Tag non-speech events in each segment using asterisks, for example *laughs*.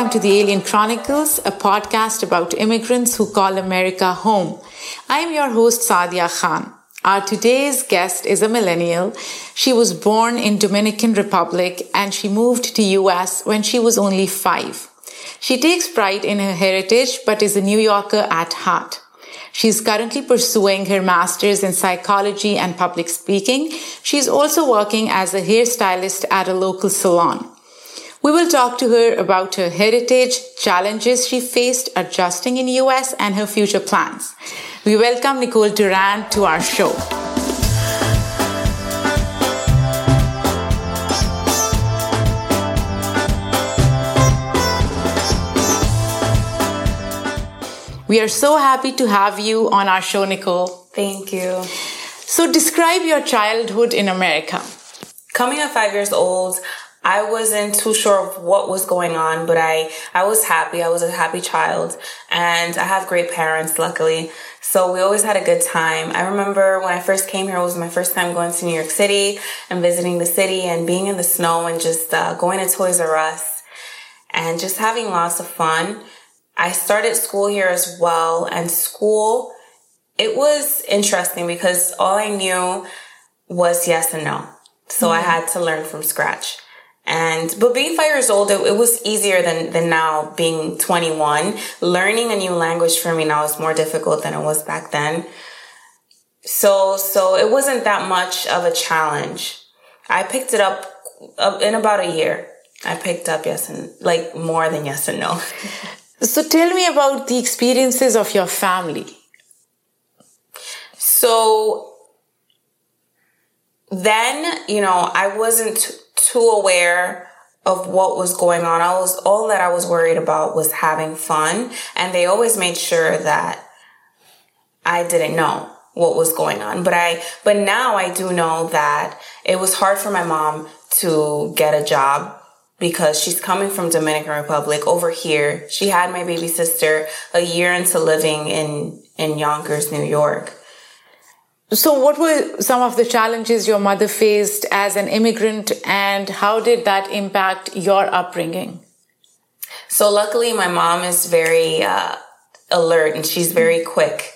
welcome to the Alien Chronicles, a podcast about immigrants who call America home. I'm your host, Saadia Khan. Our today's guest is a millennial. She was born in Dominican Republic and she moved to US when she was only five. She takes pride in her heritage but is a New Yorker at heart. She's currently pursuing her master's in psychology and public speaking. She's also working as a hairstylist at a local salon. We will talk to her about her heritage, challenges she faced adjusting in US and her future plans. We welcome Nicole Duran to our show. We are so happy to have you on our show, Nicole. Thank you. So, describe your childhood in America. Coming at five years old, I wasn't too sure of what was going on, but I, I was happy. I was a happy child and I have great parents, luckily. So we always had a good time. I remember when I first came here, it was my first time going to New York City and visiting the city and being in the snow and just uh, going to Toys R Us and just having lots of fun. I started school here as well and school, it was interesting because all I knew was yes and no. So mm-hmm. I had to learn from scratch. And, but being five years old, it, it, was easier than, than now being 21. Learning a new language for me now is more difficult than it was back then. So, so it wasn't that much of a challenge. I picked it up in about a year. I picked up yes and like more than yes and no. *laughs* So tell me about the experiences of your family. So then, you know, I wasn't too aware of what was going on. I was, all that I was worried about was having fun. And they always made sure that I didn't know what was going on. But I, but now I do know that it was hard for my mom to get a job because she's coming from Dominican Republic over here. She had my baby sister a year into living in, in Yonkers, New York. So what were some of the challenges your mother faced as an immigrant and how did that impact your upbringing? So luckily my mom is very, uh, alert and she's very quick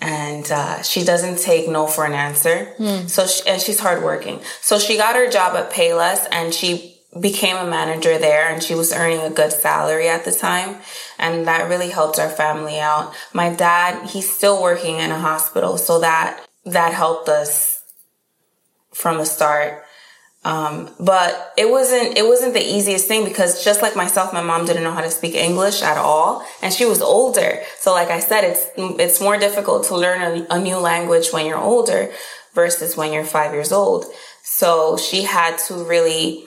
and uh, she doesn't take no for an answer. Mm. So she, and she's hardworking. So she got her job at Payless and she became a manager there and she was earning a good salary at the time and that really helped our family out. My dad, he's still working in a hospital so that that helped us from the start. Um, but it wasn't, it wasn't the easiest thing because just like myself, my mom didn't know how to speak English at all. And she was older. So like I said, it's, it's more difficult to learn a, a new language when you're older versus when you're five years old. So she had to really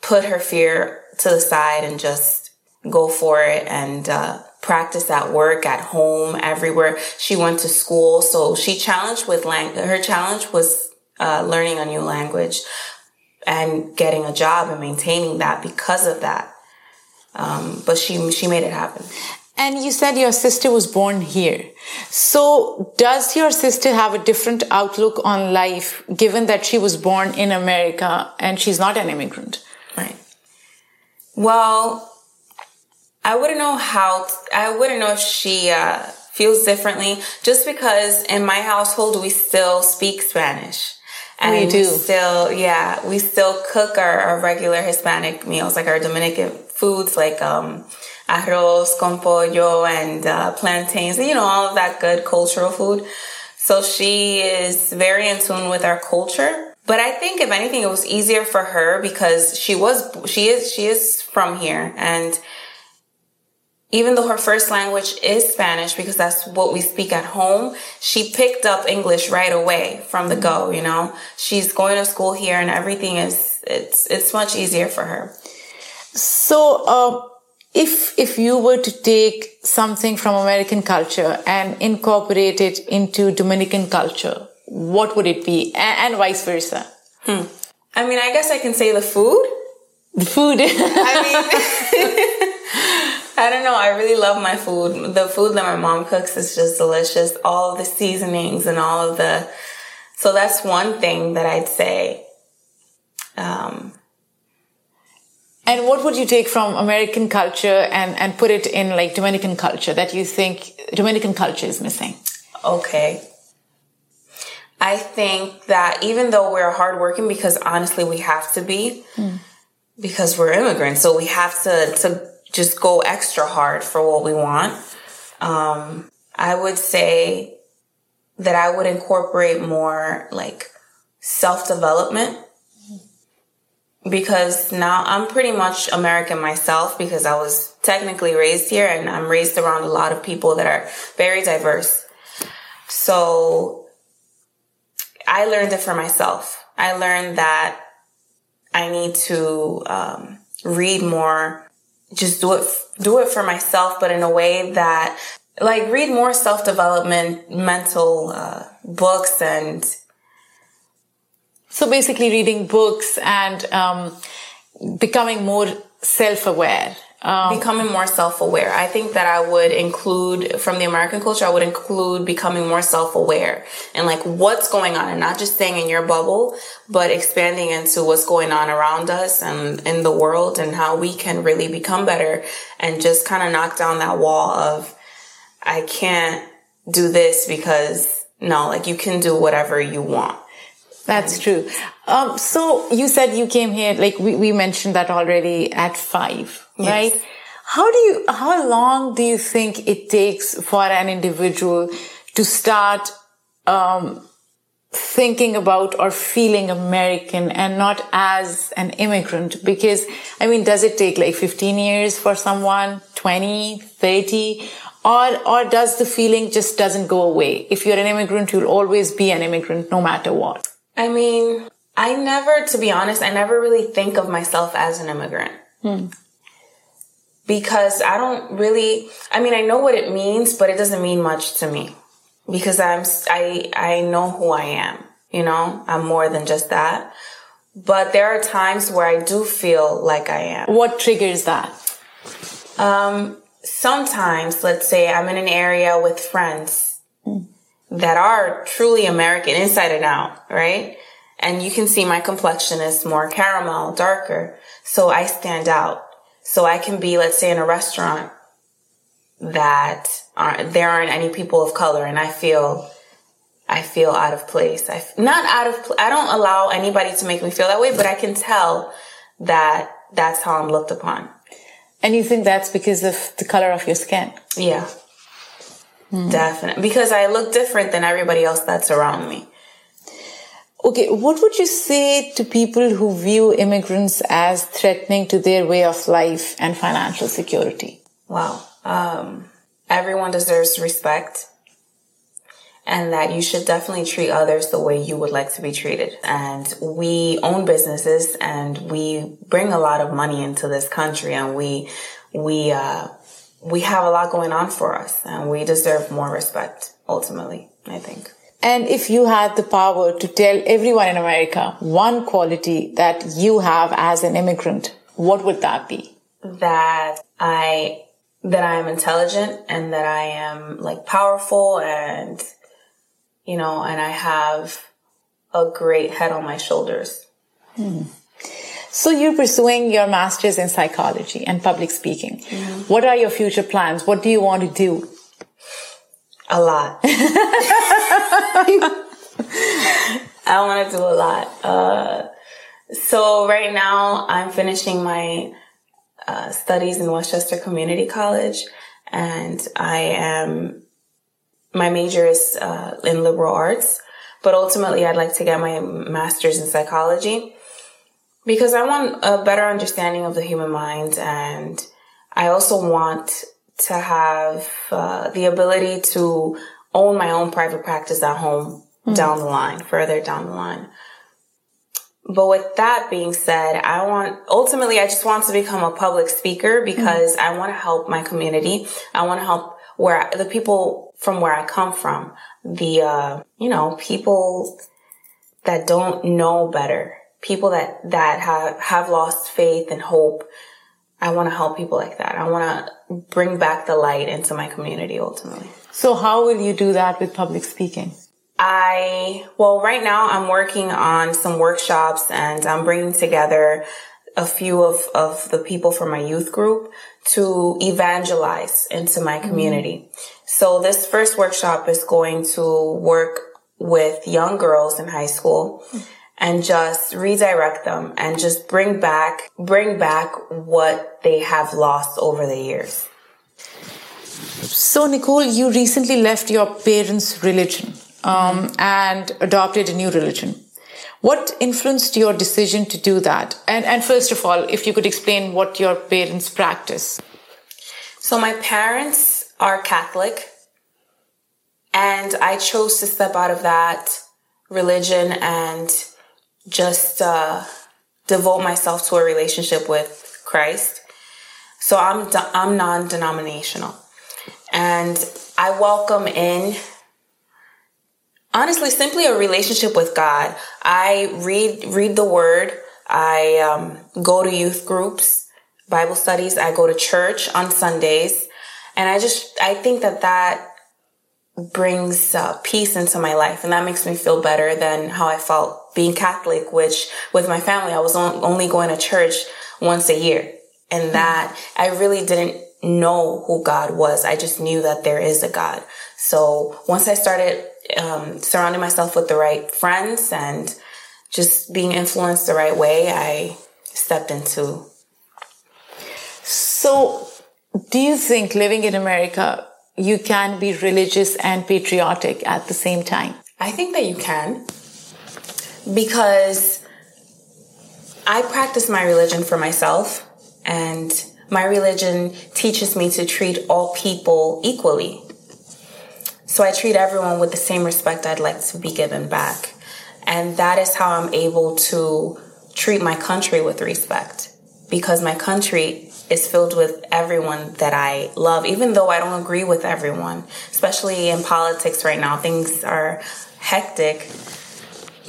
put her fear to the side and just go for it and uh, practice at work, at home, everywhere. She went to school, so she challenged with lang- her challenge was uh, learning a new language and getting a job and maintaining that because of that. Um, but she she made it happen. And you said your sister was born here. So does your sister have a different outlook on life given that she was born in America and she's not an immigrant? Right. Well, I wouldn't know how, I wouldn't know if she uh, feels differently just because in my household we still speak Spanish. And we do. We still, yeah, we still cook our, our regular Hispanic meals, like our Dominican foods, like um, arroz con pollo and uh, plantains, you know, all of that good cultural food. So she is very in tune with our culture. But I think if anything, it was easier for her because she was, she is, she is from here. And even though her first language is Spanish because that's what we speak at home, she picked up English right away from the go, you know. She's going to school here and everything is it's it's much easier for her. So uh, if if you were to take something from American culture and incorporate it into Dominican culture, what would it be? And, and vice versa. Hmm. I mean, I guess I can say the food. The food. I mean, *laughs* *laughs* *laughs* I don't know. I really love my food. The food that my mom cooks is just delicious. All of the seasonings and all of the, so that's one thing that I'd say. Um, And what would you take from American culture and, and put it in like Dominican culture that you think Dominican culture is missing? Okay. I think that even though we're hardworking, because honestly we have to be, mm. because we're immigrants, so we have to to just go extra hard for what we want. Um, I would say that I would incorporate more like self development because now I'm pretty much American myself because I was technically raised here and I'm raised around a lot of people that are very diverse. So I learned it for myself. I learned that I need to um, read more, just do it, do it for myself, but in a way that like read more self development, mental uh, books and. So basically, reading books and um, becoming more self aware. Um, becoming more self-aware. I think that I would include from the American culture, I would include becoming more self-aware and like what's going on and not just staying in your bubble, but expanding into what's going on around us and in the world and how we can really become better and just kind of knock down that wall of, I can't do this because no, like you can do whatever you want. That's true. Um, so you said you came here, like we, we mentioned that already at five yes. right? How do you, how long do you think it takes for an individual to start, um, thinking about or feeling American and not as an immigrant? Because, I mean, does it take like 15 years for someone, 20, 30? Or, or does the feeling just doesn't go away? If you're an immigrant, you'll always be an immigrant no matter what. I mean, I never, to be honest, I never really think of myself as an immigrant. Hmm because I don't really, I mean, I know what it means, but it doesn't mean much to me because I'm, I, I know who I am, you know, I'm more than just that. But there are times where I do feel like I am. What triggers that? Um, sometimes, let's say I'm in an area with friends mm. That are truly American inside and out, right? And you can see my complexion is more caramel, darker. So I stand out. So I can be, let's say in a restaurant that aren't, there aren't any people of color and I feel, I feel out of place. I, not out of, I don't allow anybody to make me feel that way, but I can tell that that's how I'm looked upon. And you think that's because of the color of your skin? Yeah. Mm. Definitely. Because I look different than everybody else that's around me. Okay, what would you say to people who view immigrants as threatening to their way of life and financial security? Wow. Um, everyone deserves respect and that you should definitely treat others the way you would like to be treated. And we own businesses and we bring a lot of money into this country and we, we, uh, we have a lot going on for us and we deserve more respect ultimately, I think. And if you had the power to tell everyone in America one quality that you have as an immigrant, what would that be? That I, that I am intelligent and that I am like powerful and, you know, and I have a great head on my shoulders. Hmm. So you're pursuing your master's in psychology and public speaking. Mm-hmm. What are your future plans? What do you want to do? A lot. *laughs* I want to do a lot. Uh, so right now I'm finishing my uh, studies in Westchester Community College and I am, my major is uh, in liberal arts, but ultimately I'd like to get my master's in psychology because I want a better understanding of the human mind and I also want to have uh, the ability to own my own private practice at home mm-hmm. down the line, further down the line. But with that being said, I want, ultimately, I just want to become a public speaker because mm-hmm. I want to help my community. I want to help where the people from where I come from, the, uh, you know, people that don't know better, people that, that have, have lost faith and hope I want to help people like that. I want to bring back the light into my community ultimately. So how will you do that with public speaking? I, well, right now I'm working on some workshops and I'm bringing together a few of, of the people from my youth group to evangelize into my community. Mm-hmm. So this first workshop is going to work with young girls in high school and just redirect them and just bring back, bring back what they have lost over the years. So, Nicole, you recently left your parents' religion um, and adopted a new religion. What influenced your decision to do that? And, and first of all, if you could explain what your parents practice. So, my parents are Catholic, and I chose to step out of that religion and just uh, devote myself to a relationship with Christ. So I'm I'm non-denominational, and I welcome in honestly simply a relationship with God. I read read the Word. I um, go to youth groups, Bible studies. I go to church on Sundays, and I just I think that that brings uh, peace into my life and that makes me feel better than how I felt being Catholic, which with my family, I was on, only going to church once a year. And mm-hmm. that I really didn't know who God was. I just knew that there is a God. So once I started um, surrounding myself with the right friends and just being influenced the right way, I stepped into. So, do you think living in America you can be religious and patriotic at the same time? I think that you can because I practice my religion for myself and my religion teaches me to treat all people equally. So I treat everyone with the same respect I'd like to be given back. And that is how I'm able to treat my country with respect because my country is filled with everyone that I love, even though I don't agree with everyone, especially in politics right now. Things are hectic,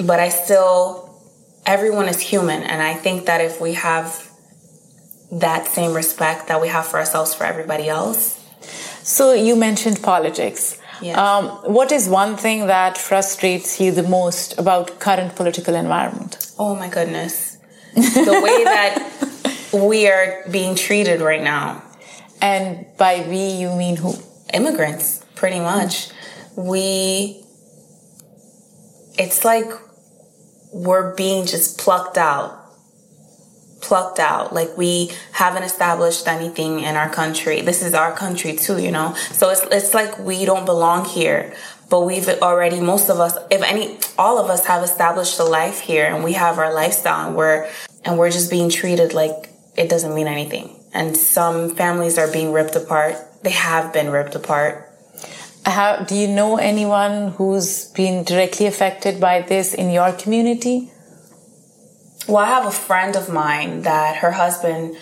but I still, everyone is human. And I think that if we have that same respect that we have for ourselves for everybody else. So you mentioned politics. Yes. Um, what is one thing that frustrates you the most about current political environment? Oh my goodness. The way that *laughs* we are being treated right now. And by we, you mean who? Immigrants, pretty much. We, it's like we're being just plucked out. Plucked out. Like we haven't established anything in our country. This is our country too, you know? So it's, it's like we don't belong here but we've already most of us if any all of us have established a life here and we have our lifestyle and we're and we're just being treated like it doesn't mean anything. And some families are being ripped apart. They have been ripped apart. How, do you know anyone who's been directly affected by this in your community? Well, I have a friend of mine that her husband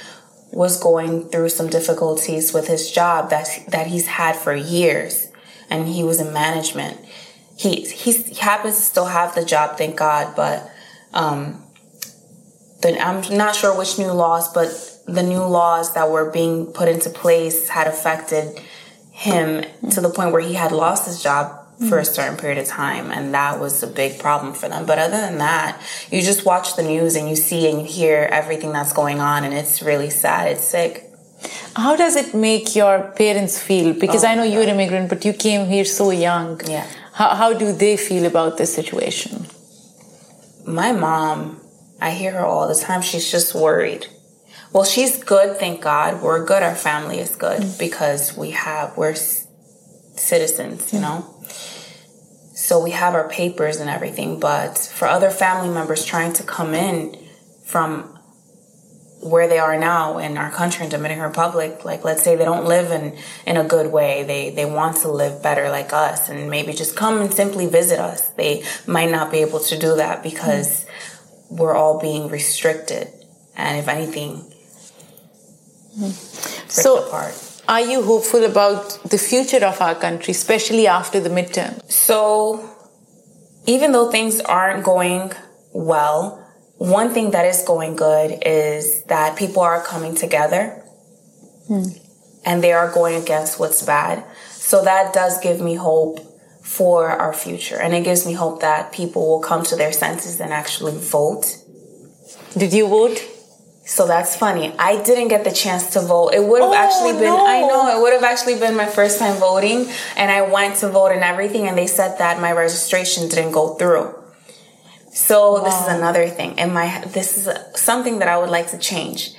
was going through some difficulties with his job that that he's had for years, and he was in management. He he happens to still have the job, thank God, but um, the, I'm not sure which new laws, but the new laws that were being put into place had affected him to the point where he had lost his job for a mm-hmm. certain period of time and that was a big problem for them. But other than that you just watch the news and you see and you hear everything that's going on and it's really sad. It's sick. How does it make your parents feel? Because oh, i know you're an immigrant but you came here so young. Yeah. How, how do they feel about this situation? My mom I hear her all the time. She's just worried. Well, she's good, thank God. We're good. Our family is good mm. because we have, we're citizens, you mm. know? So we have our papers and everything. But for other family members trying to come in from where they are now in our country in Dominican Republic, like let's say they don't live in, in a good way. They, they want to live better like us and maybe just come and simply visit us. They might not be able to do that because mm we're all being restricted, and if anything, so apart. Are you hopeful about the future of our country, especially after the midterm? So, even though things aren't going well, one thing that is going good is that people are coming together hmm. and they are going against what's bad. So that does give me hope for our future. And it gives me hope that people will come to their senses and actually vote. Did you vote? So that's funny. I didn't get the chance to vote. It would have Oh, actually been, no. I know, it would have actually been my first time voting. And I went to vote and everything, and they said that my registration didn't go through. So this is another thing. And my, this is something that I would like to change.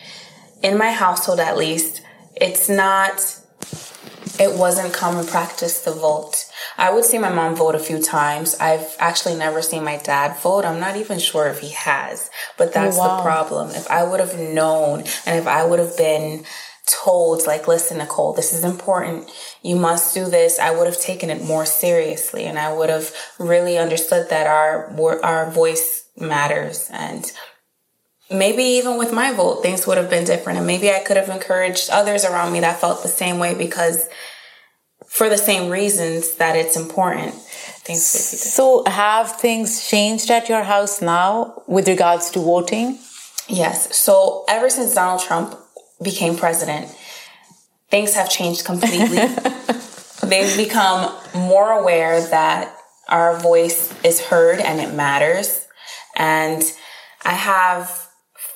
In my household, at least, it's not, it wasn't common practice to vote. I would see my mom vote a few times. I've actually never seen my dad vote. I'm not even sure if he has, but oh, that's wow. the problem. If I would have known and if I would have been told, like, listen, Nicole, this is important. You must do this. I would have taken it more seriously and I would have really understood that our, our voice matters and maybe even with my vote, things would have been different. And maybe I could have encouraged others around me that felt the same way because for the same reasons that it's important. Things would be different. So, have things changed at your house now with regards to voting? Yes. So ever since Donald Trump became president, things have changed completely. *laughs* They've become more aware that our voice is heard and it matters. And I have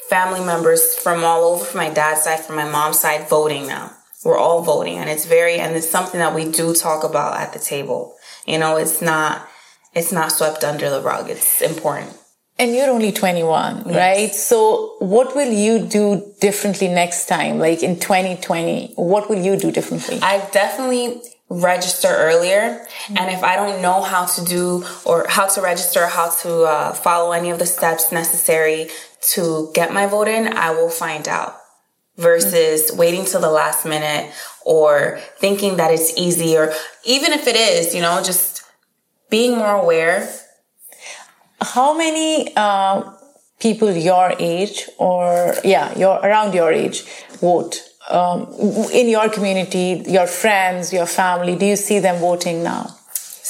family members from all over, from my dad's side, from my mom's side, voting now. We're all voting, and it's very, and it's something that we do talk about at the table. You know, it's not, it's not swept under the rug. It's important. And you're only 21, right? So, what will you do differently next time? Like in 2020, what will you do differently? I definitely register earlier. And if I don't know how to do or how to register, how to uh, follow any of the steps necessary to get my vote in, I will find out versus waiting till the last minute or thinking that it's easy or even if it is, you know, just being more aware. How many uh, people your age or, yeah, your around your age vote? Um, in your community, your friends, your family, do you see them voting now?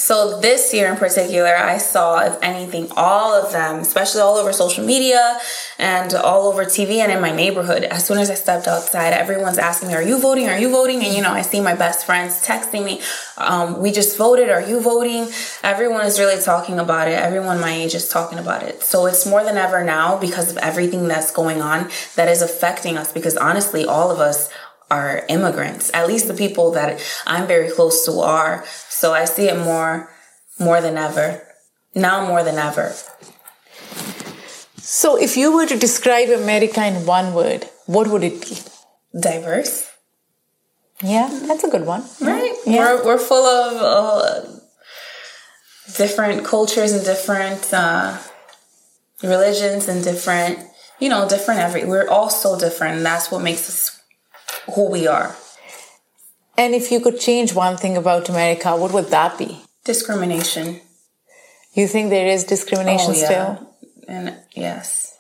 So this year in particular, I saw, if anything, all of them, especially all over social media and all over TV and in my neighborhood. As soon as I stepped outside, everyone's asking me, "Are you voting? Are you voting?" And you know, I see my best friends texting me, um, "We just voted. Are you voting?" Everyone is really talking about it. Everyone my age is talking about it. So it's more than ever now because of everything that's going on that is affecting us. Because honestly, all of us are immigrants. At least the people that I'm very close to are. So I see it more, more than ever. Now more than ever. So, if you were to describe America in one word, what would it be? Diverse, Yeah, that's a good one. right? Yeah. We're, we're full of uh, different cultures and different uh, religions and different, you know, different every. We're all so different. And that's what makes us who we are. And if you could change one thing about America, what would that be? Discrimination. You think there is discrimination Oh, yeah. still? And yes,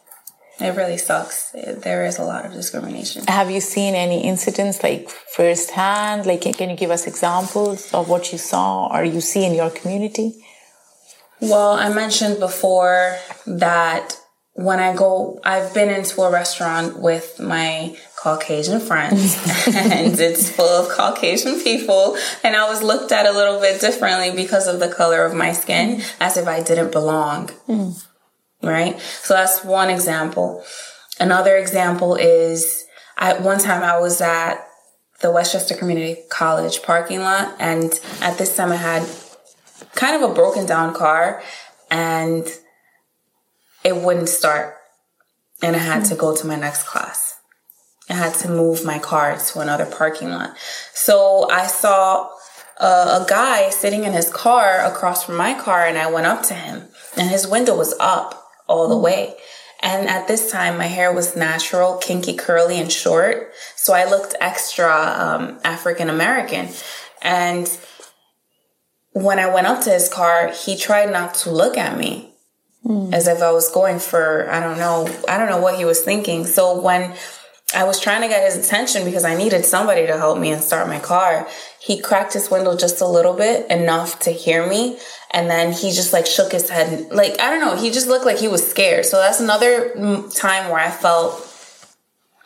it really sucks. There is a lot of discrimination. Have you seen any incidents like firsthand? Like, can can you give us examples of what you saw or you see in your community? Well, I mentioned before that when I go, I've been into a restaurant with my Caucasian friends *laughs* and it's full of Caucasian people. And I was looked at a little bit differently because of the color of my skin as if I didn't belong. Right. So that's one example. Another example is I, one time I was at the Westchester Community College parking lot and at this time I had kind of a broken down car and it wouldn't start. And I had to go to my next class. I had to move my car to another parking lot. So I saw a, a guy sitting in his car across from my car and I went up to him and his window was up all the way. And at this time, my hair was natural, kinky, curly, and short. So I looked extra um, African American. And when I went up to his car, he tried not to look at me as if I was going for, I don't know, I don't know what he was thinking. So when I was trying to get his attention because I needed somebody to help me and start my car, he cracked his window just a little bit, enough to hear me. And then he just like shook his head. Like, I don't know, he just looked like he was scared. So that's another mm, time where I felt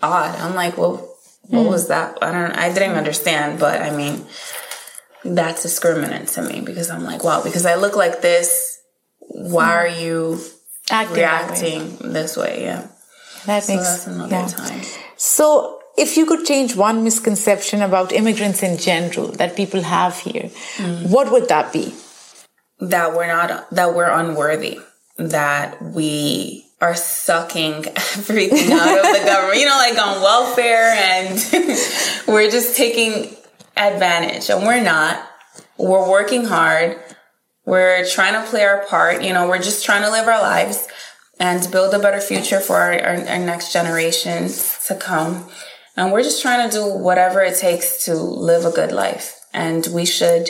odd. I'm like, well, what was that? I don't, I didn't understand, but I mean, that's discriminant to me because I'm like, wow, because I look like this, why are you Acting that way. reacting this way? Yeah. That So makes another yeah. time. So, if you could change one misconception about immigrants in general that people have here, Mm. what would that be? that we're not that we're unworthy that we are sucking *laughs* everything out of the government you know like on welfare and *laughs* we're just taking advantage and we're not we're working hard we're trying to play our part you know we're just trying to live our lives and build a better future for our, our, our next generations to come and we're just trying to do whatever it takes to live a good life and we should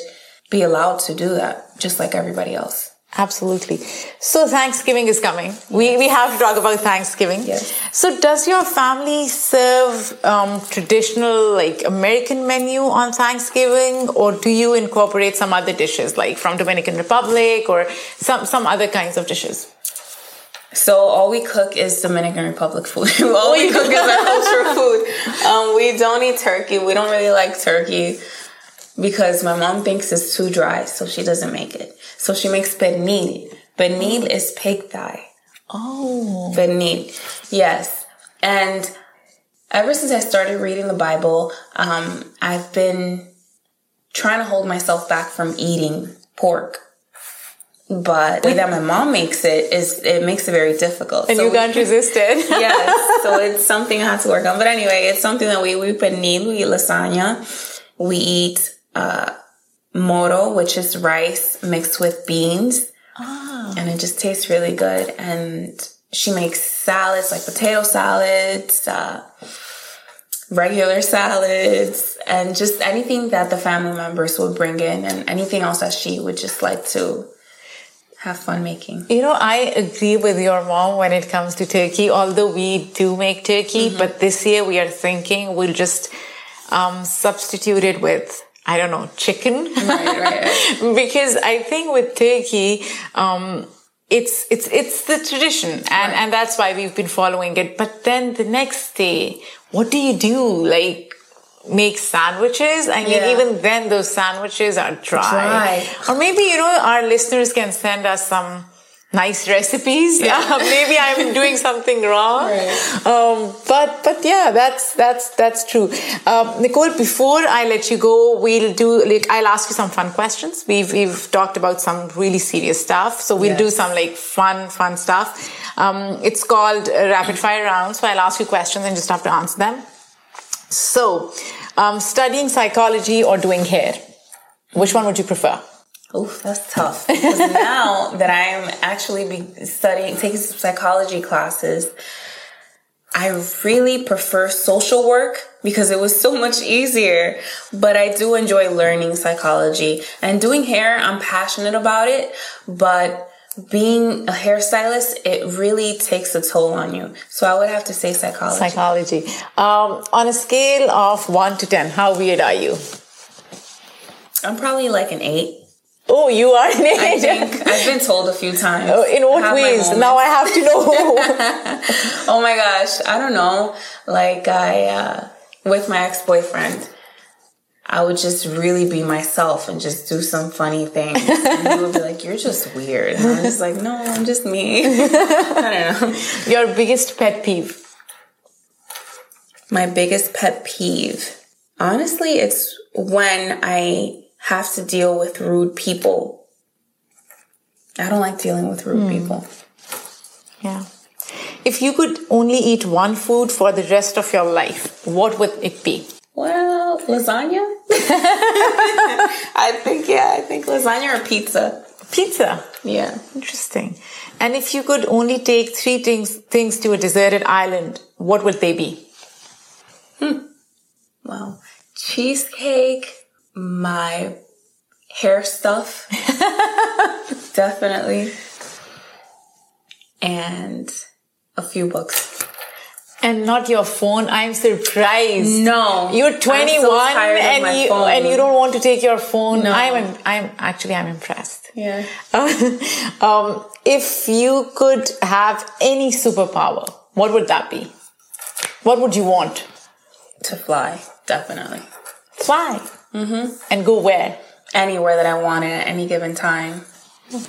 be allowed to do that just like everybody else Absolutely. So Thanksgiving is coming. We we have to talk about Thanksgiving. Yes. So does your family serve um, traditional like American menu on Thanksgiving, or do you incorporate some other dishes like from Dominican Republic or some some other kinds of dishes? So all we cook is Dominican Republic food. *laughs* all we cook is our cultural food. *laughs* Um, we don't eat turkey. We don't really like turkey because my mom thinks it's too dry, so she doesn't make it. So she makes pernil. Pernil is pig thigh. Oh, Pernil, yes. And ever since I started reading the Bible, um, I've been trying to hold myself back from eating pork. But the way that my mom makes it is it makes it very difficult. and So you can't resist it. yes. So it's something I have to work on. But anyway, it's something that we we put pernil, we eat lasagna, we eat uh, moro, which is rice mixed with beans, and it just tastes really good. And she makes salads like potato salads, uh, regular salads, and just anything that the family members would bring in, and anything else that she would just like to have fun making. You know, I agree with your mom when it comes to turkey, although we do make turkey, Mm-hmm. but this year we are thinking we'll just um, substitute it with, I don't know, chicken. Right, right, *laughs* because I think with turkey, um, it's, it's, it's the tradition and, and that's why we've been following it. But then the next day, what do you do? Like, make sandwiches. I mean, Yeah. even then those sandwiches are dry. Dry. Or maybe, you know, our listeners can send us some nice recipes. Yeah. *laughs* maybe I'm doing something wrong. Right. Um, but, but yeah, that's, that's, that's true. Um, Nicole, before I let you go, we'll do, like, I'll ask you some fun questions. We've, we've talked about some really serious stuff. So we'll do some like fun, fun stuff. Um, it's called rapid fire round. So I'll ask you questions and just have to answer them. So, um, studying psychology or doing hair? Which one would you prefer? Oof, that's tough. Because *laughs* now that I'm actually be studying, taking some psychology classes, I really prefer social work because it was so much easier. But I do enjoy learning psychology and doing hair. I'm passionate about it, but being a hairstylist, it really takes a toll on you. So I would have to say psychology. Psychology. Um, on a scale of 1 to 10, how weird are you? I'm probably like an eight. Oh, you are an I eight. *laughs* think I've been told a few times. Oh, In I what ways? Now I have to know. *laughs* Oh my gosh, I don't know. Like I, uh, with my ex-boyfriend, I would just really be myself and just do some funny things. and he would be like, "You're just weird." And I'm just like, "No, I'm just me." *laughs* I don't know. Your biggest pet peeve? My biggest pet peeve, honestly, it's when I have to deal with rude people. I don't like dealing with rude hmm. people. Yeah. If you could only eat one food for the rest of your life, what would it be? Well, lasagna. *laughs* I think yeah, I think lasagna or pizza. Pizza. Yeah. Interesting. And if you could only take three things things to a deserted island, what would they be? Hmm. Well, cheesecake, my hair stuff, *laughs* definitely, and a few books. And not your phone. I'm surprised. No, You're 21 tired of my and you phone. and you don't want to take your phone. No. I'm I'm actually I'm impressed. Yeah. *laughs* um, if you could have any superpower, what would that be? What would you want? To fly, definitely. Fly. Mm-hmm. And go where? Anywhere that I want at any given time.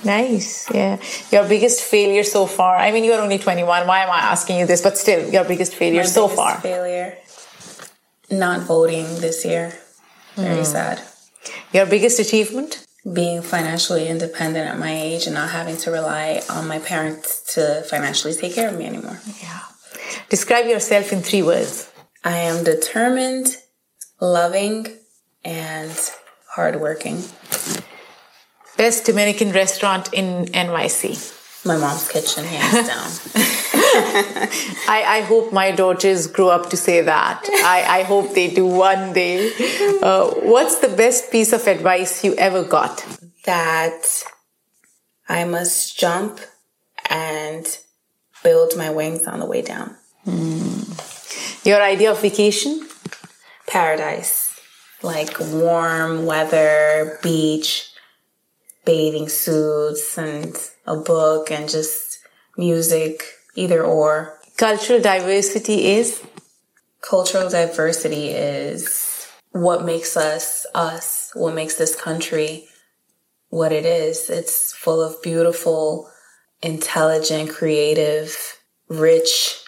Nice. Yeah. Your biggest failure so far. I mean, you're only 21. Why am I asking you this? But still, your biggest failure My so biggest far. Failure. Not voting this year. Very hmm. sad. Your biggest achievement? Being financially independent at my age and not having to rely on my parents to financially take care of me anymore. Yeah. Describe yourself in three words. I am determined, loving, and hardworking. Best Dominican restaurant in NYC. My mom's kitchen, hands *laughs* down. *laughs* I, I hope my daughters grow up to say that. I, I hope they do one day. Uh, what's the best piece of advice you ever got? that I must jump and build my wings on the way down. Your idea of vacation? Paradise. Like warm weather, beach, bathing suits, and a book, and just music, either or. Cultural diversity is? Cultural diversity is what makes us us, what makes this country what it is. It's full of beautiful, intelligent, creative, rich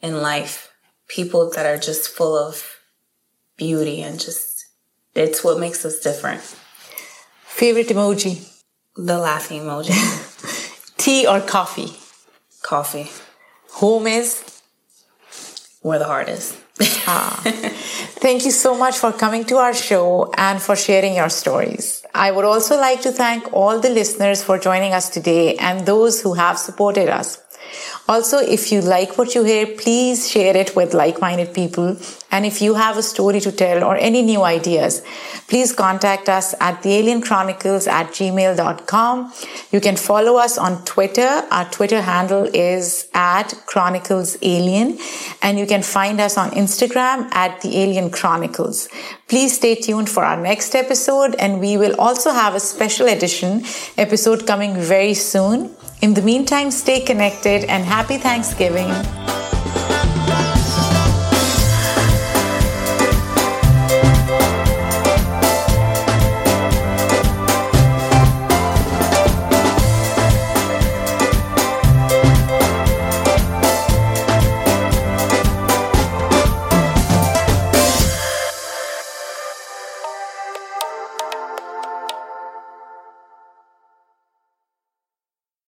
in life people that are just full of beauty and just it's what makes us different. Favorite emoji? The laughing emoji. *laughs* Tea or coffee? Coffee. Home is? Where the heart is. Ah. *laughs* Thank you so much for coming to our show and for sharing your stories. I would also like to thank all the listeners for joining us today and those who have supported us. Also, if you like what you hear, please share it with like-minded people. And if you have a story to tell or any new ideas, please contact us at thealienchronicles at gmail.com. You can follow us on Twitter. Our Twitter handle is at Chronicles Alien. And you can find us on Instagram at The Alien Chronicles. Please stay tuned for our next episode. And we will also have a special edition episode coming very soon. In the meantime, stay connected and happy Thanksgiving.